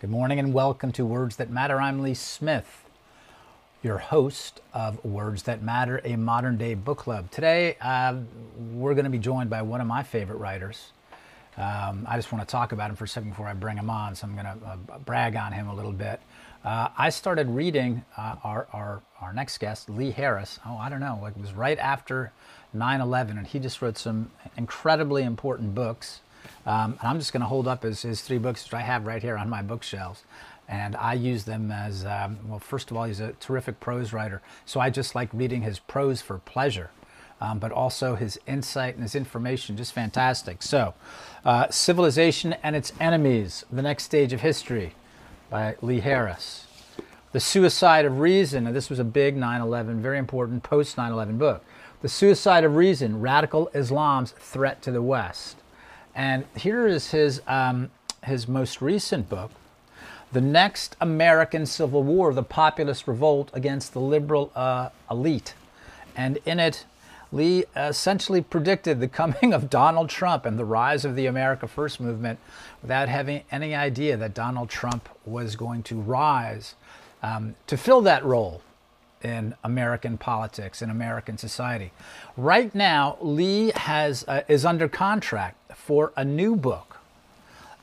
Good morning and welcome to Words That Matter. I'm Lee Smith, your host of Words That Matter, a modern day book club. Today, uh, we're going to be joined by one of my favorite writers. Um, I just want to talk about him for a second before I bring him on, so I'm going to uh, brag on him a little bit. Uh, I started reading uh, our, our, our next guest, Lee Harris. Oh, I don't know, it was right after 9 11, and he just wrote some incredibly important books. Um, and I'm just going to hold up his, his three books, which I have right here on my bookshelves. And I use them as, um, well, first of all, he's a terrific prose writer. So I just like reading his prose for pleasure. Um, but also his insight and his information, just fantastic. So, uh, Civilization and Its Enemies, The Next Stage of History by Lee Harris. The Suicide of Reason, and this was a big 9 11, very important post 9 11 book. The Suicide of Reason Radical Islam's Threat to the West. And here is his, um, his most recent book, The Next American Civil War, The Populist Revolt Against the Liberal uh, Elite. And in it, Lee essentially predicted the coming of Donald Trump and the rise of the America First movement without having any idea that Donald Trump was going to rise um, to fill that role in American politics, in American society. Right now, Lee has uh, is under contract for a new book.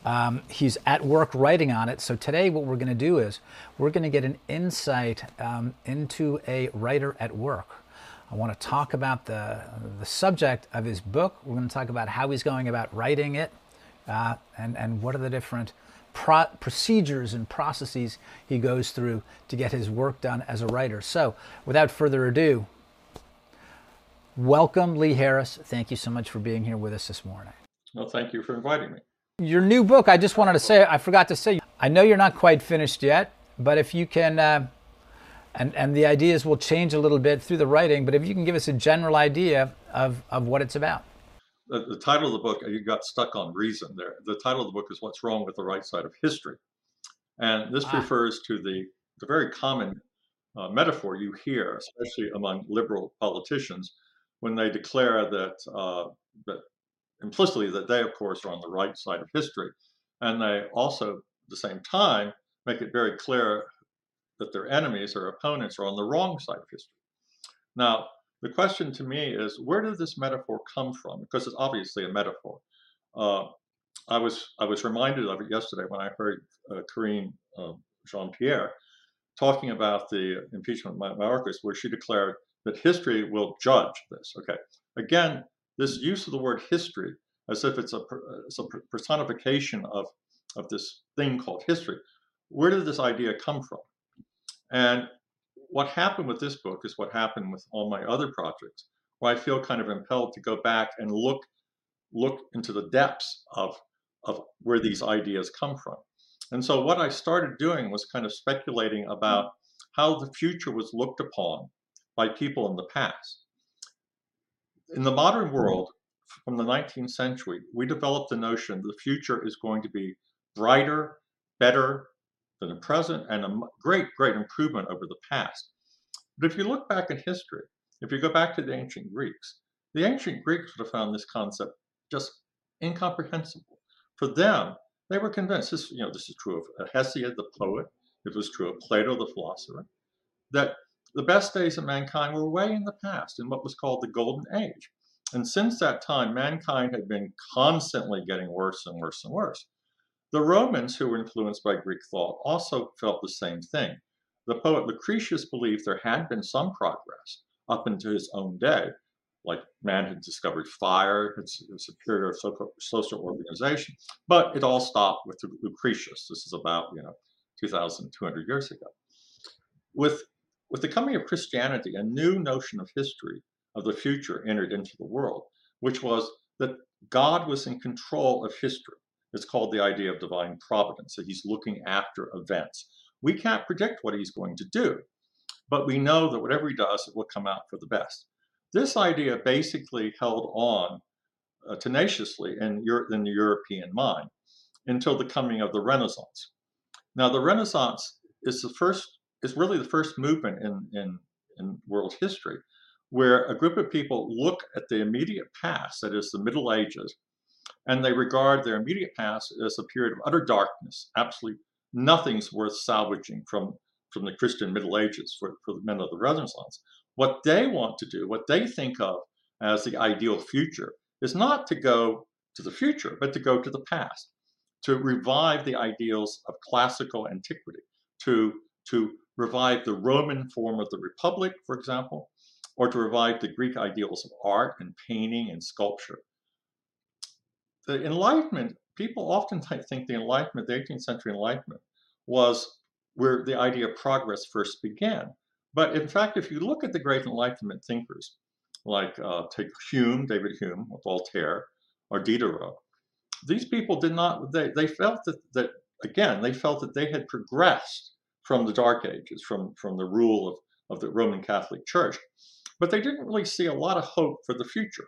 Um, he's at work writing on it. So today, what we're going to do is we're going to get an insight um, into a writer at work. I want to talk about the the subject of his book. We're going to talk about how he's going about writing it, uh, and and what are the different pro- procedures and processes he goes through to get his work done as a writer. So, without further ado, welcome Lee Harris. Thank you so much for being here with us this morning. Well, thank you for inviting me. Your new book, I just wanted to say, I forgot to say, I know you're not quite finished yet, but if you can, uh, and, and the ideas will change a little bit through the writing, but if you can give us a general idea of, of what it's about the, the, title of the book, you got stuck on reason there. The title of the book is What's Wrong with the Right Side of History. And this ah. refers to the, the very common uh, metaphor you hear, especially among liberal politicians, when they declare that, uh, that implicitly that they, of course, are on the right side of history. And they also, at the same time, make it very clear that their enemies or opponents are on the wrong side of history. Now, the question to me is, where did this metaphor come from? Because it's obviously a metaphor. Uh, I was I was reminded of it yesterday when I heard uh, Karine uh, Jean-Pierre talking about the impeachment of Mayorkas, where she declared that history will judge this. Okay, again, this use of the word history as if it's a, it's a personification of of this thing called history. Where did this idea come from? And what happened with this book is what happened with all my other projects, where I feel kind of impelled to go back and look look into the depths of of where these ideas come from. And so what I started doing was kind of speculating about how the future was looked upon by people in the past. In the modern world, from the 19th century, we developed the notion the future is going to be brighter, better, than the present and a great, great improvement over the past. But if you look back in history, if you go back to the ancient Greeks, the ancient Greeks would have found this concept just incomprehensible. For them, they were convinced, this, you know, this is true of Hesiod, the poet, it was true of Plato, the philosopher, that the best days of mankind were way in the past in what was called the Golden Age. And since that time, mankind had been constantly getting worse and worse and worse. The Romans, who were influenced by Greek thought, also felt the same thing. The poet Lucretius believed there had been some progress up into his own day, like man had discovered fire, its superior social organization, but it all stopped with Lucretius. This is about you know 2,200 years ago. With with the coming of Christianity, a new notion of history of the future entered into the world, which was that God was in control of history. It's called the idea of divine providence, that he's looking after events. We can't predict what he's going to do, but we know that whatever he does, it will come out for the best. This idea basically held on uh, tenaciously in, Euro- in the European mind until the coming of the Renaissance. Now, the Renaissance is the first, is really the first movement in, in, in world history where a group of people look at the immediate past, that is the Middle Ages, and they regard their immediate past as a period of utter darkness, absolutely nothing's worth salvaging from, from the Christian Middle Ages for, for the men of the Renaissance. What they want to do, what they think of as the ideal future, is not to go to the future, but to go to the past, to revive the ideals of classical antiquity, to, to revive the Roman form of the Republic, for example, or to revive the Greek ideals of art and painting and sculpture. The Enlightenment, people often think the Enlightenment, the 18th century Enlightenment, was where the idea of progress first began. But in fact, if you look at the great Enlightenment thinkers, like uh, take Hume, David Hume, Voltaire, or Diderot, these people did not, they, they felt that, that, again, they felt that they had progressed from the Dark Ages, from, from the rule of, of the Roman Catholic Church. But they didn't really see a lot of hope for the future.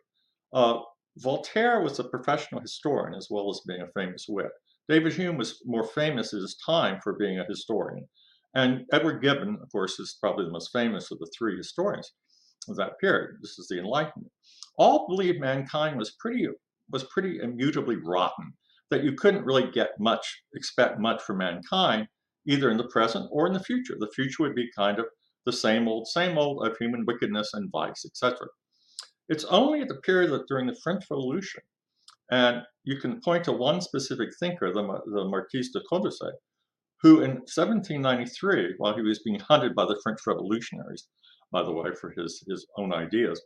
Uh, Voltaire was a professional historian as well as being a famous wit. David Hume was more famous at his time for being a historian. And Edward Gibbon, of course, is probably the most famous of the three historians of that period. This is the Enlightenment. All believed mankind was pretty was pretty immutably rotten, that you couldn't really get much, expect much from mankind, either in the present or in the future. The future would be kind of the same old, same old of human wickedness and vice, etc. It's only at the period that during the French Revolution, and you can point to one specific thinker, the, the Marquis de Condorcet, who in 1793, while he was being hunted by the French revolutionaries, by the way, for his, his own ideas,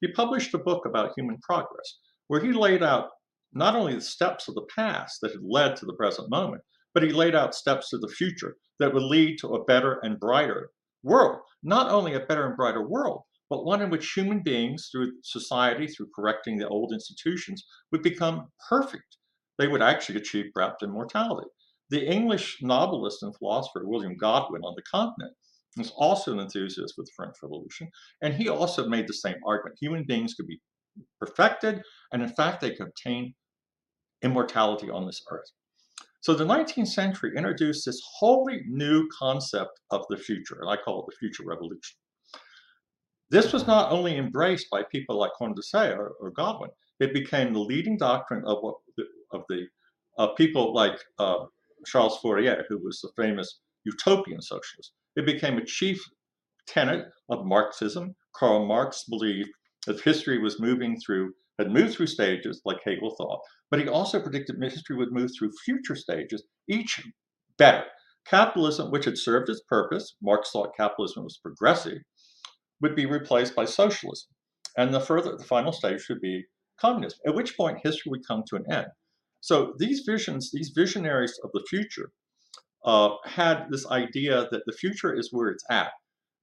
he published a book about human progress, where he laid out not only the steps of the past that had led to the present moment, but he laid out steps to the future that would lead to a better and brighter world. Not only a better and brighter world, but one in which human beings, through society, through correcting the old institutions, would become perfect. They would actually achieve perhaps immortality. The English novelist and philosopher William Godwin on the continent was also an enthusiast with the French Revolution, and he also made the same argument. Human beings could be perfected, and in fact, they could obtain immortality on this earth. So the 19th century introduced this wholly new concept of the future, and I call it the future revolution. This was not only embraced by people like Condorcet or, or Godwin, it became the leading doctrine of what of the uh, people like uh, Charles Fourier, who was the famous utopian socialist. It became a chief tenet of Marxism. Karl Marx believed that history was moving through had moved through stages like Hegel thought, but he also predicted history would move through future stages, each better. Capitalism, which had served its purpose, Marx thought capitalism was progressive, would be replaced by socialism. And the further, the final stage would be communism, at which point history would come to an end. So these visions, these visionaries of the future, uh, had this idea that the future is where it's at.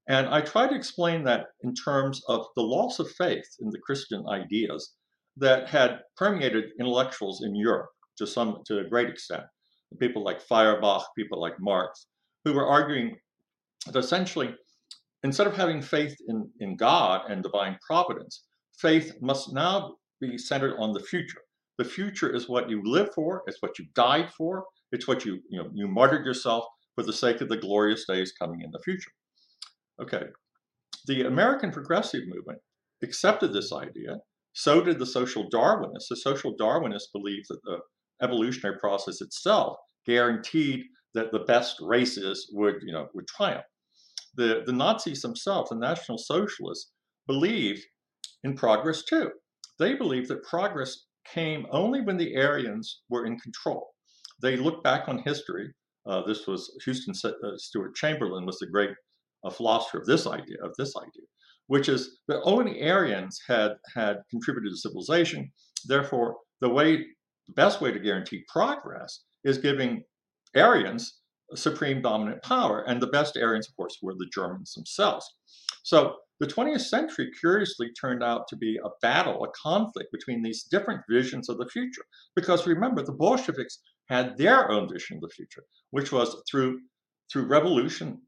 And I try to explain that in terms of the loss of faith in the Christian ideas that had permeated intellectuals in Europe to some to a great extent. People like Feuerbach, people like Marx, who were arguing that essentially, instead of having faith in, in God and divine providence, faith must now be centered on the future. The future is what you live for, it's what you died for, it's what you, you know, you martyred yourself for the sake of the glorious days coming in the future. Okay. The American progressive movement accepted this idea so did the social Darwinists. The social Darwinists believed that the evolutionary process itself guaranteed that the best races would, you know, would triumph. The, the Nazis themselves, the National Socialists, believed in progress too. They believed that progress came only when the Aryans were in control. They looked back on history. Uh, this was Houston uh, Stewart Chamberlain was the great uh, philosopher of this idea. Of this idea, which is that only Aryans had had contributed to civilization. Therefore, the way, the best way to guarantee progress is giving Aryans supreme dominant power, and the best Aryans, of course, were the Germans themselves. So the 20th century curiously turned out to be a battle, a conflict between these different visions of the future. Because remember, the Bolsheviks had their own vision of the future, which was through through revolution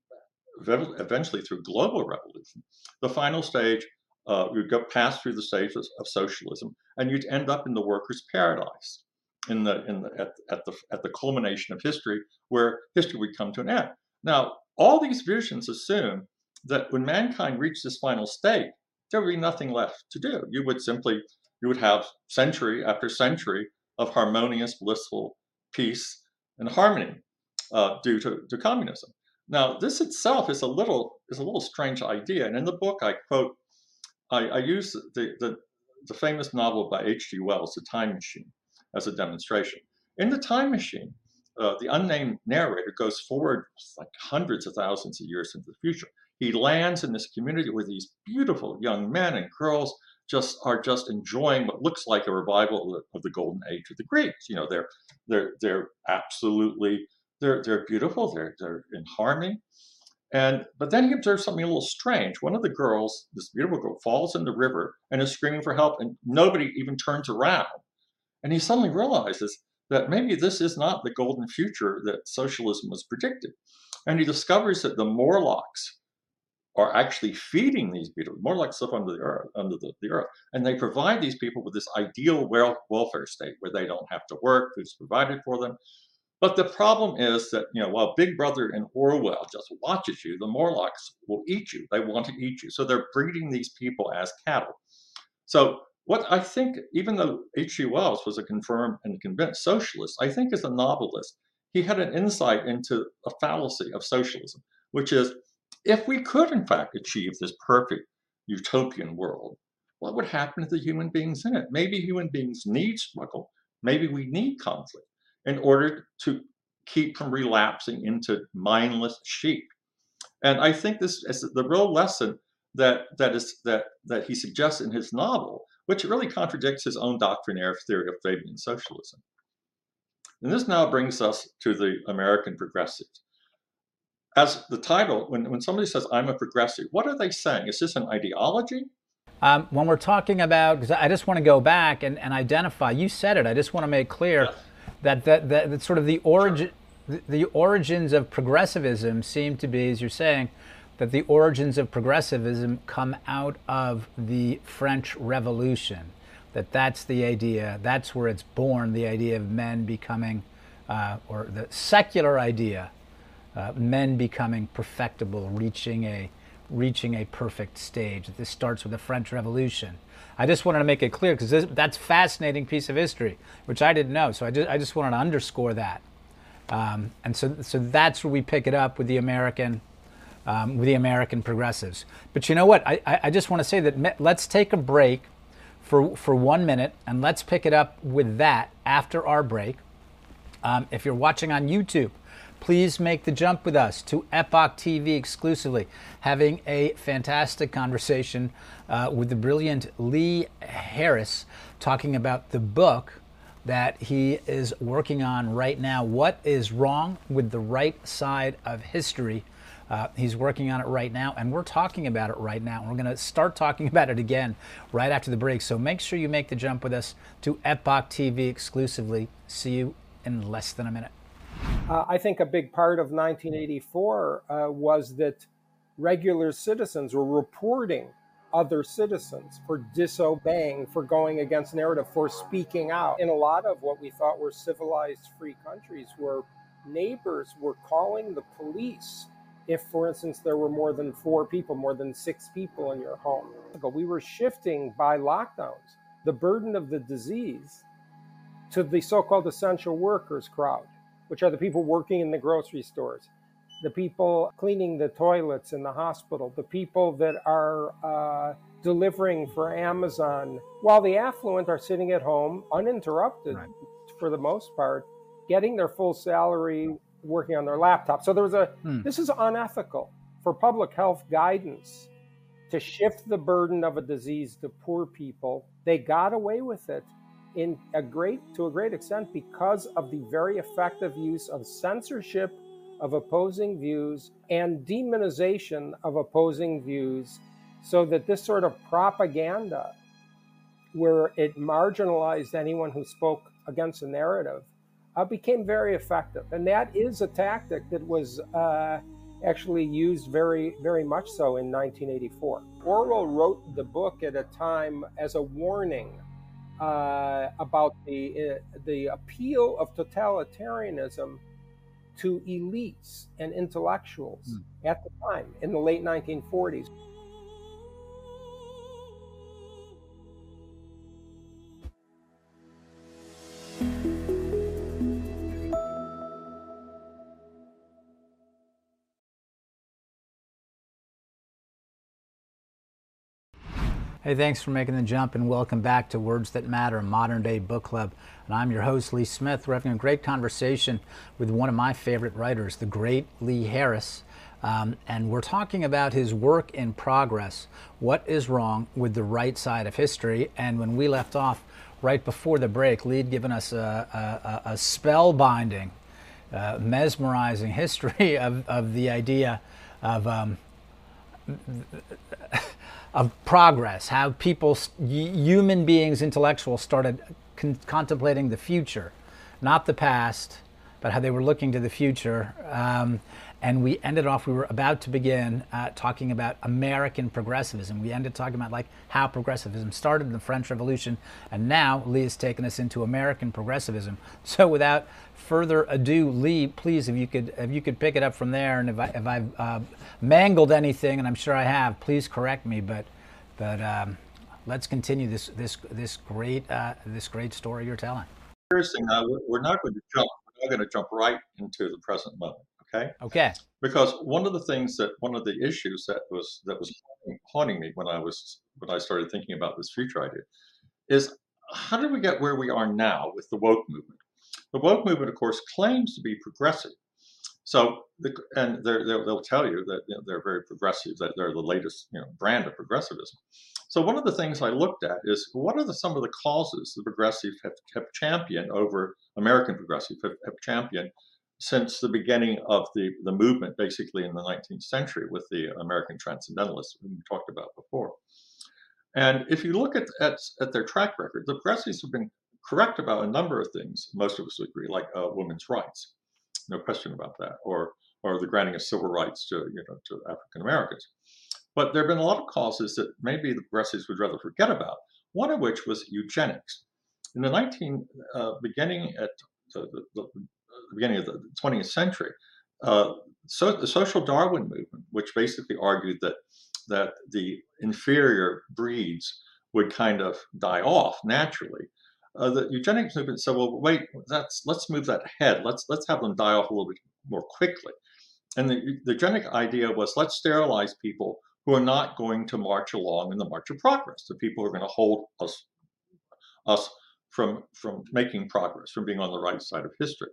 eventually through global revolution, the final stage, uh, you'd go past through the stages of socialism, and you'd end up in the workers' paradise, in the in the at, at the at the culmination of history, where history would come to an end. Now, all these visions assume that when mankind reached this final state, there would be nothing left to do. You would simply you would have century after century of harmonious, blissful peace and harmony. uh, due to, to communism. Now, this itself is a little is a little strange idea, and in the book I quote, I, I use the, the the famous novel by H.G. Wells, The Time Machine, as a demonstration. In The Time Machine, uh, the unnamed narrator goes forward like hundreds of thousands of years into the future. He lands in this community where these beautiful young men and girls just are just enjoying what looks like a revival of the, of the golden age of the Greeks. You know, they're they're they're absolutely they're they're beautiful. They're they're in harmony. And but then he observes something a little strange. One of the girls, this beautiful girl, falls in the river and is screaming for help, and nobody even turns around. And he suddenly realizes that maybe this is not the golden future that socialism was predicted. And he discovers that the Morlocks are actually feeding these people, Morlocks live under the earth, under the, the earth, and they provide these people with this ideal welfare state where they don't have to work, food's provided for them, but the problem is that, you know, while Big Brother and Orwell just watches you, the Morlocks will eat you. They want to eat you. So they're breeding these people as cattle. So what I think, even though H.G. Wells was a confirmed and convinced socialist, I think as a novelist, he had an insight into a fallacy of socialism, which is if we could, in fact, achieve this perfect utopian world, what would happen to the human beings in it? Maybe human beings need struggle. Maybe we need conflict in order to keep from relapsing into mindless sheep. And I think this is the real lesson that that is that that he suggests in his novel, which really contradicts his own doctrinaire theory of Fabian socialism. And this now brings us to the American progressives. As the title, when, when somebody says, I'm a progressive, what are they saying? Is this an ideology? Um, when we're talking about, because I just want to go back and, and identify, you said it, I just want to make clear that, that, that, that sort of the origin, the, the origins of progressivism seem to be, as you're saying, that the origins of progressivism come out of the French Revolution. That that's the idea, that's where it's born, the idea of men becoming, uh, or the secular idea, uh, men becoming perfectible, reaching a, reaching a perfect stage. This starts with the French Revolution. I just wanted to make it clear because that's fascinating piece of history, which I didn't know. So I just, I just wanted to underscore that. Um, and so, so that's where we pick it up with the American, um, with the American progressives. But you know what? I, I just want to say that let's take a break for, for one minute and let's pick it up with that after our break. Um, if you're watching on YouTube, please make the jump with us to Epoch TV exclusively, having a fantastic conversation uh, with the brilliant Lee Harris talking about the book that he is working on right now. What is wrong with the right side of history? Uh, he's working on it right now, and we're talking about it right now. We're going to start talking about it again right after the break. So make sure you make the jump with us to Epoch TV exclusively. See you in less than a minute. Uh, I think a big part of 1984 uh, was that regular citizens were reporting other citizens for disobeying, for going against narrative, for speaking out. In a lot of what we thought were civilized free countries, where neighbors were calling the police if, for instance, there were more than four people, more than six people in your home. We were shifting by lockdowns the burden of the disease to the so called essential workers crowd which are the people working in the grocery stores, the people cleaning the toilets in the hospital, the people that are uh, delivering for Amazon, while the affluent are sitting at home uninterrupted right. for the most part, getting their full salary working on their laptop. So there was a hmm. this is unethical for public health guidance to shift the burden of a disease to poor people. They got away with it in a great to a great extent because of the very effective use of censorship of opposing views and demonization of opposing views so that this sort of propaganda where it marginalized anyone who spoke against the narrative uh, became very effective and that is a tactic that was uh, actually used very very much so in 1984 orwell wrote the book at a time as a warning uh, about the uh, the appeal of totalitarianism to elites and intellectuals mm. at the time in the late 1940s. Hey, thanks for making the jump and welcome back to Words That Matter, modern day book club. And I'm your host, Lee Smith. We're having a great conversation with one of my favorite writers, the great Lee Harris. Um, and we're talking about his work in progress. What is wrong with the right side of history? And when we left off right before the break, Lee had given us a, a, a spellbinding, uh, mesmerizing history of, of the idea of. Um, of progress, how people, human beings, intellectuals, started con- contemplating the future, not the past, but how they were looking to the future. Um, and we ended off, we were about to begin uh, talking about American progressivism. We ended talking about like how progressivism started in the French Revolution, and now Lee has taken us into American progressivism. So without further ado, Lee, please, if you could, if you could pick it up from there, and if, I, if I've uh, mangled anything, and I'm sure I have, please correct me. But, but um, let's continue this this this great uh, this great story you're telling. First thing, now we're not going to jump. We're not going to jump right into the present moment. Okay. Okay. Because one of the things that one of the issues that was that was haunting me when I was when I started thinking about this future idea is how did we get where we are now with the woke movement? The woke movement, of course, claims to be progressive. So, the, and they'll, they'll tell you that you know, they're very progressive, that they're the latest you know, brand of progressivism. So, one of the things I looked at is what are the, some of the causes the progressives have, have championed over American progressive have, have championed since the beginning of the, the movement, basically in the 19th century, with the American Transcendentalists we talked about before. And if you look at, at, at their track record, the progressives have been correct about a number of things. Most of us would agree, like uh, women's rights, no question about that, or or the granting of civil rights to you know to African Americans. But there have been a lot of causes that maybe the progressives would rather forget about. One of which was eugenics. In the 19 uh, beginning at the, the, the, beginning of the 20th century, uh, so the social Darwin movement, which basically argued that that the inferior breeds would kind of die off naturally, uh, the eugenics movement said, "Well, wait, that's let's move that ahead. Let's let's have them die off a little bit more quickly." And the, the eugenic idea was let's sterilize people who are not going to march along in the march of progress. The people who are going to hold us us from from making progress, from being on the right side of history.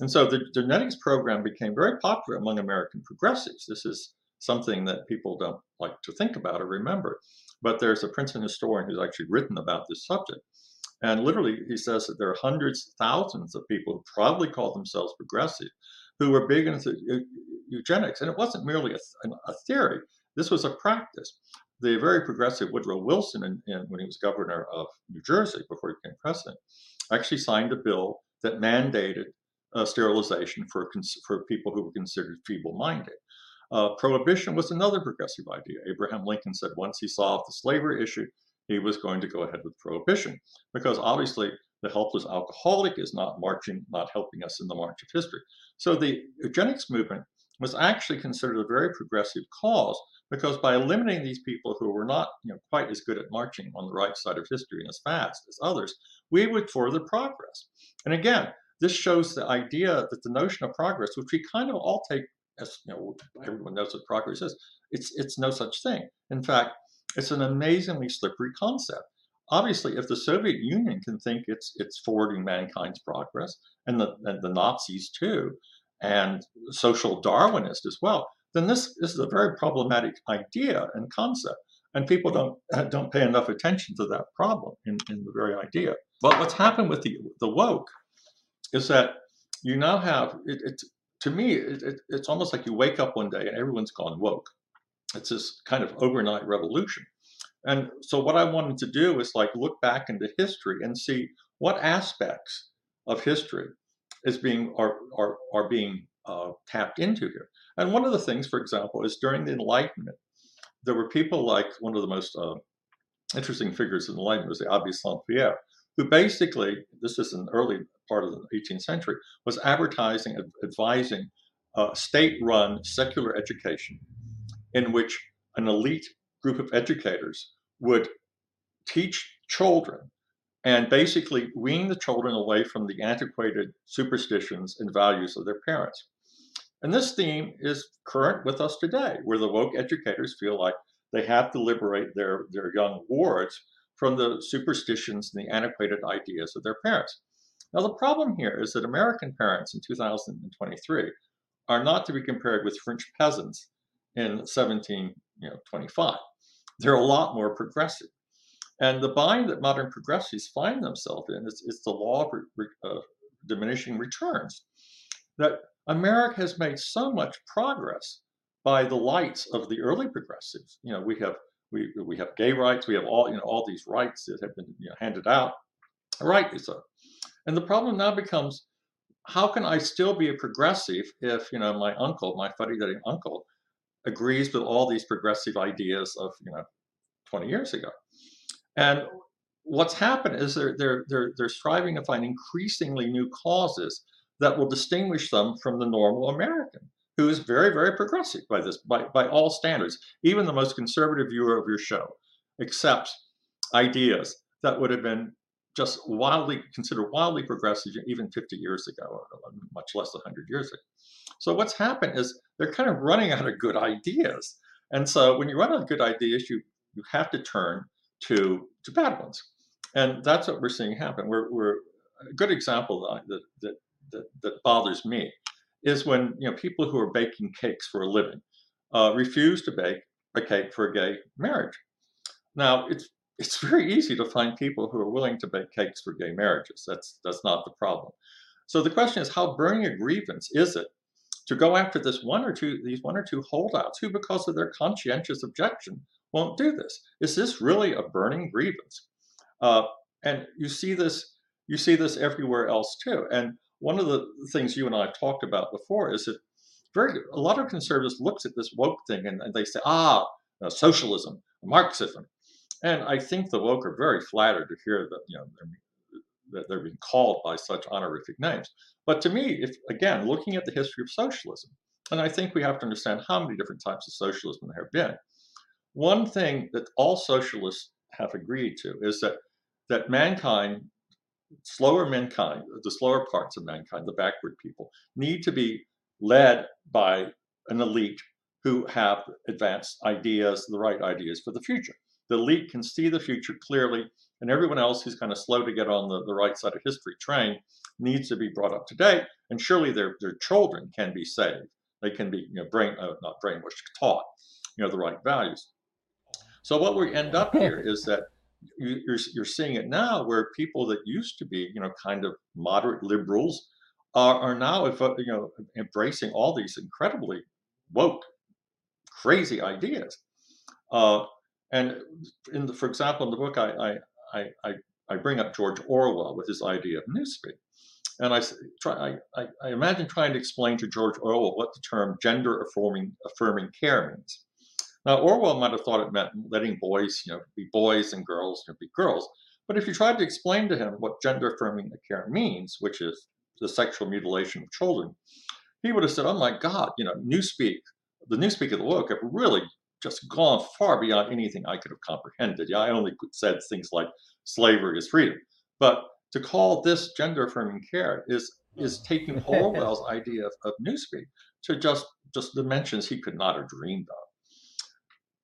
And so the, the genetics program became very popular among American progressives. This is something that people don't like to think about or remember. But there's a Princeton historian who's actually written about this subject. And literally, he says that there are hundreds, thousands of people who probably call themselves progressive who were big into eugenics. And it wasn't merely a, a theory, this was a practice. The very progressive Woodrow Wilson, in, in, when he was governor of New Jersey before he became president, actually signed a bill that mandated uh, sterilization for, for people who were considered feeble minded. Uh, prohibition was another progressive idea. Abraham Lincoln said once he solved the slavery issue, he was going to go ahead with prohibition because obviously the helpless alcoholic is not marching, not helping us in the march of history. So the eugenics movement was actually considered a very progressive cause because by eliminating these people who were not you know, quite as good at marching on the right side of history and as fast as others, we would further progress. And again, this shows the idea that the notion of progress, which we kind of all take as you know, everyone knows what progress is, it's it's no such thing. In fact, it's an amazingly slippery concept. Obviously, if the Soviet Union can think it's it's forwarding mankind's progress, and the and the Nazis too, and social Darwinist as well, then this, this is a very problematic idea and concept. And people don't don't pay enough attention to that problem in, in the very idea. But what's happened with the the woke is that you now have it, to me it, it, it's almost like you wake up one day and everyone's gone woke it's this kind of overnight revolution. And so what I wanted to do is like look back into history and see what aspects of history is being are are, are being uh, tapped into here. And one of the things, for example, is during the Enlightenment, there were people like one of the most uh, interesting figures in the Enlightenment was the Abbé Saint Pierre, who basically, this is an early part of the 18th century, was advertising, advising uh, state-run secular education in which an elite group of educators would teach children and basically wean the children away from the antiquated superstitions and values of their parents. And this theme is current with us today, where the woke educators feel like they have to liberate their, their young wards from the superstitions and the antiquated ideas of their parents. Now, the problem here is that American parents in 2023 are not to be compared with French peasants in 1725. They're a lot more progressive. And the bind that modern progressives find themselves in is, is the law of re, uh, diminishing returns. That America has made so much progress by the lights of the early progressives. You know, we have we we have gay rights, we have all you know all these rights that have been you know, handed out, rightly so. And the problem now becomes, how can I still be a progressive if you know my uncle, my fuddy-duddy uncle, agrees with all these progressive ideas of you know 20 years ago? And what's happened is they're they're they're they're striving to find increasingly new causes that will distinguish them from the normal American, who is very, very progressive by this, by, by all standards. Even the most conservative viewer of your show accepts ideas that would have been just wildly considered wildly progressive even 50 years ago, much less 100 years ago. So what's happened is they're kind of running out of good ideas. And so when you run out of good ideas, you you have to turn to to bad ones. And that's what we're seeing happen. We're, we're a good example that, that, that, that bothers me is when you know people who are baking cakes for a living uh, refuse to bake a cake for a gay marriage. Now it's it's very easy to find people who are willing to bake cakes for gay marriages. That's that's not the problem. So the question is, how burning a grievance is it to go after this one or two these one or two holdouts who, because of their conscientious objection, won't do this? Is this really a burning grievance? Uh, and you see this you see this everywhere else too. And one of the things you and I have talked about before is that very a lot of conservatives looks at this woke thing and, and they say, ah, uh, socialism, Marxism, and I think the woke are very flattered to hear that you know they're, that they're being called by such honorific names. But to me, if again looking at the history of socialism, and I think we have to understand how many different types of socialism there have been. One thing that all socialists have agreed to is that that mankind, slower mankind, the slower parts of mankind, the backward people, need to be led by an elite who have advanced ideas, the right ideas for the future. The elite can see the future clearly, and everyone else who's kind of slow to get on the, the right side of history train needs to be brought up to date. And surely their, their children can be saved. They can be, you know, brain, uh, not brainwashed, taught, you know, the right values. So what we end up here is that you're, you're seeing it now where people that used to be, you know, kind of moderate liberals are, are now, you know, embracing all these incredibly woke, crazy ideas. Uh, and in the, for example, in the book, I, I, I, I bring up George Orwell with his idea of newspeak. And I, try, I, I imagine trying to explain to George Orwell what the term gender affirming, affirming care means. Now, Orwell might have thought it meant letting boys, you know, be boys and girls, you know, be girls. But if you tried to explain to him what gender affirming care means, which is the sexual mutilation of children, he would have said, "Oh my God, you know, Newspeak, the Newspeak of the woke have really just gone far beyond anything I could have comprehended. Yeah, I only said things like slavery is freedom, but to call this gender affirming care is is taking Orwell's idea of, of Newspeak to just just dimensions he could not have dreamed of.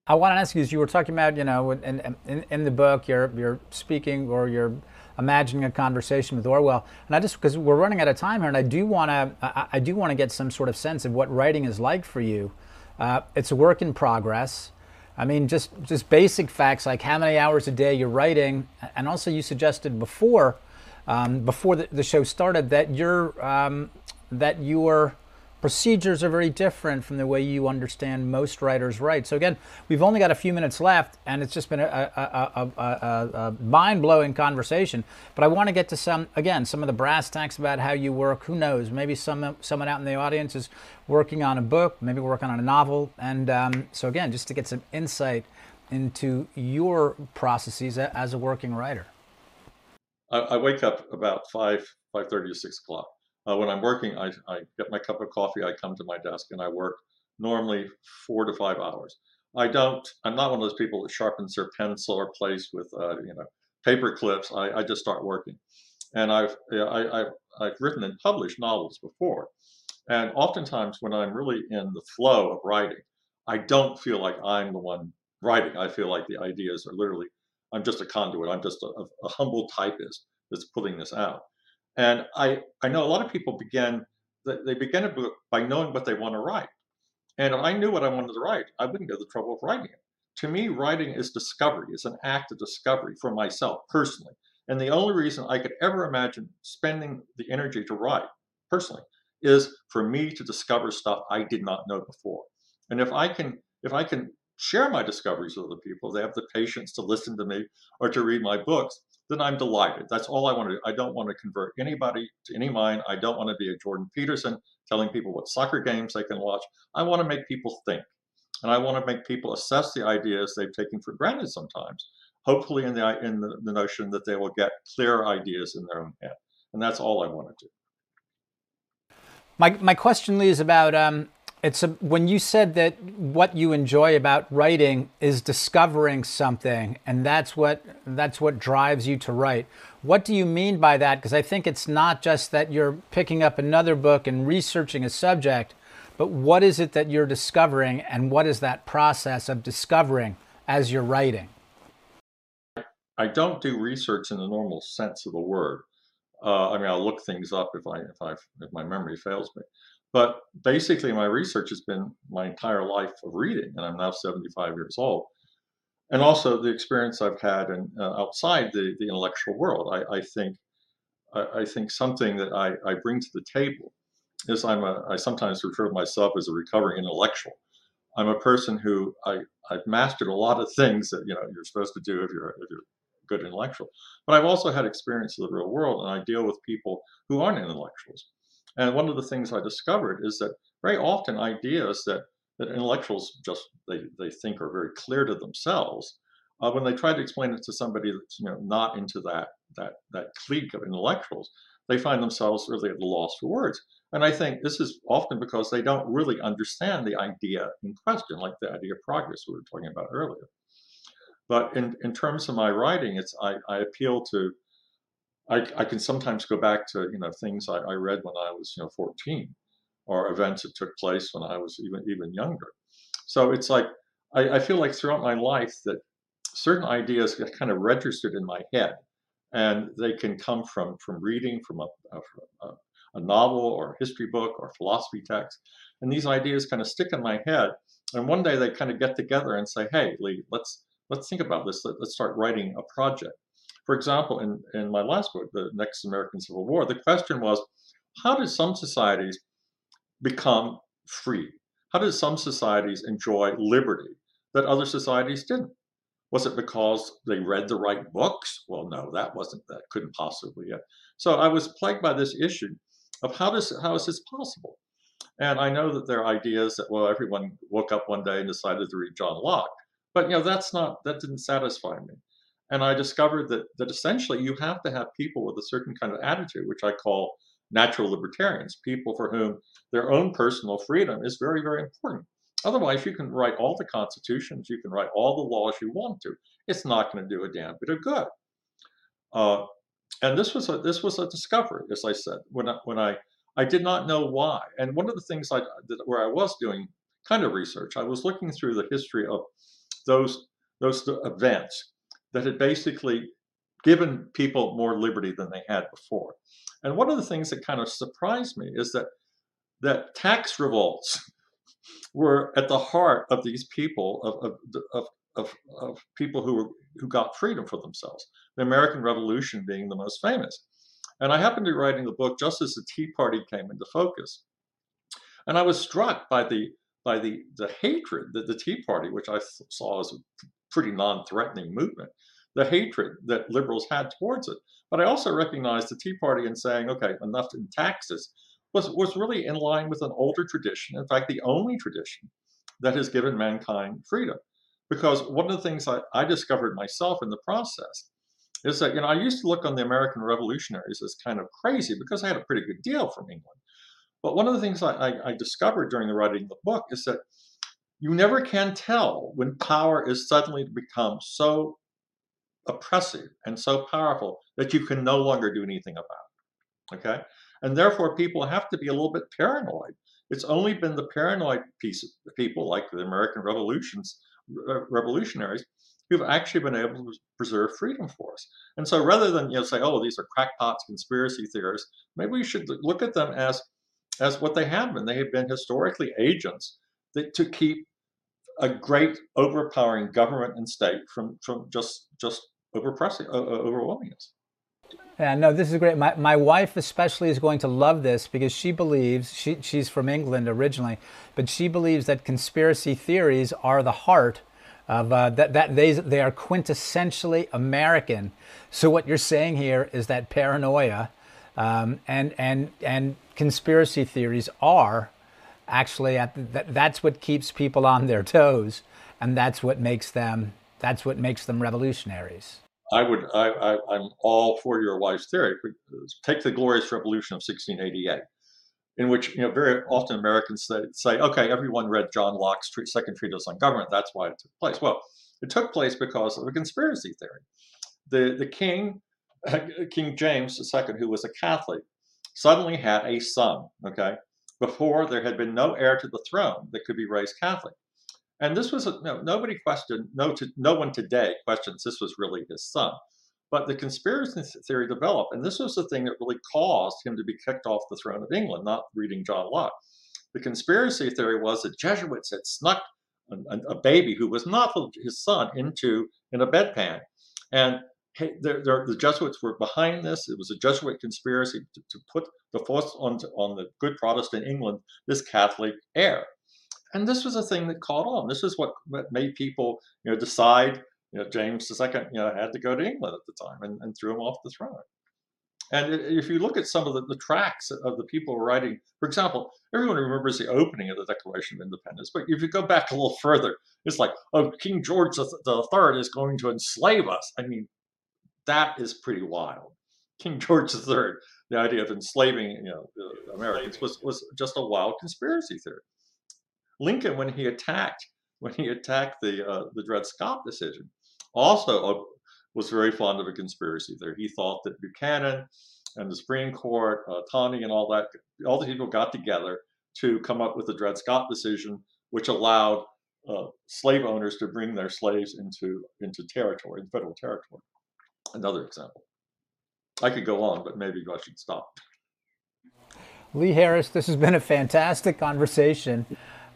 I want to ask you, as you were talking about, you know, in, in, in, the book, you're, you're speaking or you're imagining a conversation with Orwell, and I just because we're running out of time here, and I do want to, I, I, do want to get some sort of sense of what writing is like for you. Uh, it's a work in progress. I mean, just just basic facts like how many hours a day you're writing, and also you suggested before, um, before the, the, show started, that you're um, that you're procedures are very different from the way you understand most writers write. So again, we've only got a few minutes left, and it's just been a, a, a, a mind-blowing conversation. But I want to get to some again some of the brass tacks about how you work. Who knows? Maybe some someone out in the audience is working on a book, maybe working on a novel, and um, so again, just to get some insight into your processes as a working writer. I, I wake up about five five thirty to six o'clock uh, when I'm working, I, I get my cup of coffee, I come to my desk, and I work normally four to five hours. I don't. I'm not one of those people that sharpens their pencil or plays with uh, you know paper clips. I, I just start working, and I've I, have I've written and published novels before, and oftentimes when I'm really in the flow of writing, I don't feel like I'm the one writing. I feel like the ideas are literally, I'm just a conduit. I'm just a, a humble typist that's putting this out. And I, I know a lot of people begin, they begin a book by knowing what they want to write. And if I knew what I wanted to write, I wouldn't go to the trouble of writing it. To me, writing is discovery, it's an act of discovery for myself personally. And the only reason I could ever imagine spending the energy to write personally is for me to discover stuff I did not know before. And if I can, if I can share my discoveries with other people, they have the patience to listen to me or to read my books, then I'm delighted. That's all I want to do. I don't want to convert anybody to any mind. I don't want to be a Jordan Peterson telling people what soccer games they can watch. I want to make people think. And I want to make people assess the ideas they've taken for granted sometimes, hopefully in the, in the, the notion that they will get clear ideas in their own head. And that's all I want to do. My, my question, Lee, is about um, it's a, when you said that what you enjoy about writing is discovering something, and that's what that's what drives you to write. What do you mean by that? Because I think it's not just that you're picking up another book and researching a subject, but what is it that you're discovering, and what is that process of discovering as you're writing? I don't do research in the normal sense of the word. Uh, I mean, I'll look things up if I if I if my memory fails me. But basically, my research has been my entire life of reading, and I'm now 75 years old. And also the experience I've had uh, outside the, the intellectual world. I, I think I, I, think something that I, I bring to the table is I'm a I sometimes refer to myself as a recovering intellectual. I'm a person who I, I've mastered a lot of things that you know you're supposed to do if you're if you're a good intellectual. But I've also had experience of the real world, and I deal with people who aren't intellectuals. And one of the things I discovered is that very often ideas that, that intellectuals just they, they think are very clear to themselves, uh, when they try to explain it to somebody that's you know not into that that that clique of intellectuals, they find themselves really at a loss for words. And I think this is often because they don't really understand the idea in question, like the idea of progress we were talking about earlier. But in, in terms of my writing, it's I, I appeal to I, I can sometimes go back to you know things I, I read when I was you know 14 or events that took place when I was even even younger. So it's like I, I feel like throughout my life that certain ideas get kind of registered in my head, and they can come from from reading from a, a, a novel or a history book or philosophy text, and these ideas kind of stick in my head. And one day they kind of get together and say, "Hey, Lee, let's let's think about this. Let, us start writing a project." For example, in, in my last book, The Next American Civil War, the question was how did some societies become free? How did some societies enjoy liberty that other societies didn't? Was it because they read the right books? Well, no, that wasn't that couldn't possibly yet. So I was plagued by this issue of how does how is this possible? And I know that there are ideas that well, everyone woke up one day and decided to read John Locke, but you know that's not that didn't satisfy me. And I discovered that that essentially you have to have people with a certain kind of attitude, which I call natural libertarians, people for whom their own personal freedom is very, very important. Otherwise, you can write all the constitutions, you can write all the laws you want to. It's not going to do a damn bit of good. Uh, and this was a this was a discovery, as I said, when I, when I I did not know why. And one of the things I where I was doing kind of research, I was looking through the history of those those events that had basically given people more liberty than they had before. And one of the things that kind of surprised me is that that tax revolts were at the heart of these people of, of, of, of, people who were who got freedom for themselves. The American Revolution being the most famous. And I happened to be writing the book just as the Tea Party came into focus. And I was struck by the by the the hatred that the Tea Party, which I saw as a pretty non-threatening movement, the hatred that liberals had towards it. But I also recognized the Tea Party in saying, okay, enough in taxes, was, was really in line with an older tradition, in fact, the only tradition that has given mankind freedom. Because one of the things I, I discovered myself in the process is that, you know, I used to look on the American revolutionaries as kind of crazy because I had a pretty good deal from England. But one of the things I, I, I discovered during the writing of the book is that you never can tell when power is suddenly become so oppressive and so powerful that you can no longer do anything about. Okay? And therefore, people have to be a little bit paranoid. It's only been the paranoid piece of people, like the American revolutions, re- revolutionaries who've actually been able to preserve freedom for us. And so rather than you know say, oh, these are crackpots, conspiracy theorists, maybe we should look at them as as what they have been. They have been historically agents that, to keep a great overpowering government and state from from just just overpressing uh, overwhelming us. Yeah, no, this is great. My, my wife especially is going to love this because she believes she, she's from England originally, but she believes that conspiracy theories are the heart of uh, that that they they are quintessentially American. So what you're saying here is that paranoia um, and and and conspiracy theories are actually that's what keeps people on their toes, and that's what makes them that's what makes them revolutionaries. I would I, I'm all for your wife's theory. Uh, take the Glorious Revolution of 1688 in which you know very often Americans say, say, okay, everyone read John Locke's second treatise on government. That's why it took place. Well, it took place because of a conspiracy theory. The the king, King James II, who was a Catholic, suddenly had a son. Okay, before there had been no heir to the throne that could be raised Catholic. And this was a, no, nobody questioned, no, to, no one today questions this was really his son. But the conspiracy theory developed, and this was the thing that really caused him to be kicked off the throne of England, not reading John Locke. The conspiracy theory was that Jesuits had snuck a, a baby who was not his son into in a bedpan, and they're, they're, the Jesuits were behind this. It was a Jesuit conspiracy to, to put the force on on the good Protestant England this Catholic heir, and this was a thing that caught on. This is what made people you know decide you know, James II, you know, had to go to England at the time and, and threw him off the throne. And if you look at some of the, the tracks of the people writing, for example, everyone remembers the opening of the Declaration of Independence, but if you go back a little further, it's like, oh, King George III is going to enslave us. I mean, that is pretty wild. King George III, the idea of enslaving you know Americans was was just a wild conspiracy theory. Lincoln, when he attacked when he attacked the uh, the Dred Scott decision, also uh, was very fond of a conspiracy theory. He thought that Buchanan and the Supreme Court, uh, Taney and all that, all the people got together to come up with the Dred Scott decision, which allowed uh, slave owners to bring their slaves into into territory, in federal territory. Another example. I could go on, but maybe I should stop. Lee Harris, this has been a fantastic conversation.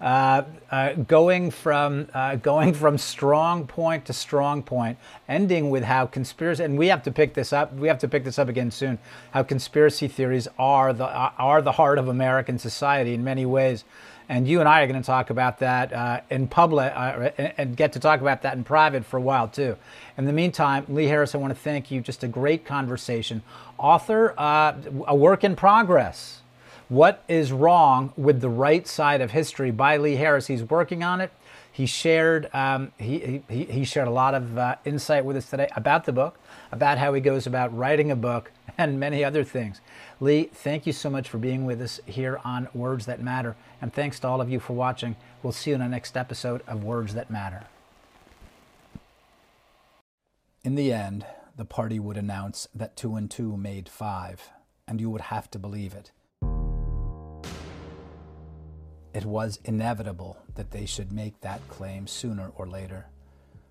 Uh, uh, going from uh, going from strong point to strong point, ending with how conspiracy and we have to pick this up. We have to pick this up again soon. How conspiracy theories are the are the heart of American society in many ways, and you and I are going to talk about that uh, in public and get to talk about that in private for a while too. In the meantime, Lee Harris, I want to thank you. Just a great conversation. Author, a work in progress. What is Wrong with the Right Side of History by Lee Harris. He's working on it. He shared um, he, he, he shared a lot of uh, insight with us today about the book, about how he goes about writing a book, and many other things. Lee, thank you so much for being with us here on Words That Matter, and thanks to all of you for watching. We'll see you in the next episode of Words That Matter. In the end, the party would announce that two and two made five, and you would have to believe it. It was inevitable that they should make that claim sooner or later.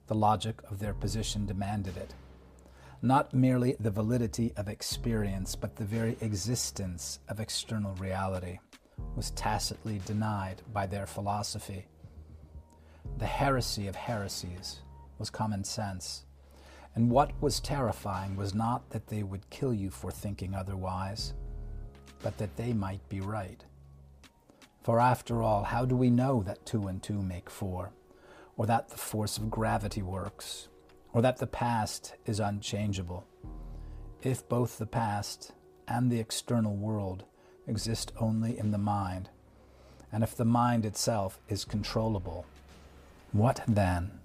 The logic of their position demanded it. Not merely the validity of experience, but the very existence of external reality was tacitly denied by their philosophy. The heresy of heresies was common sense. And what was terrifying was not that they would kill you for thinking otherwise, but that they might be right. For after all, how do we know that two and two make four, or that the force of gravity works, or that the past is unchangeable, if both the past and the external world exist only in the mind, and if the mind itself is controllable? What then?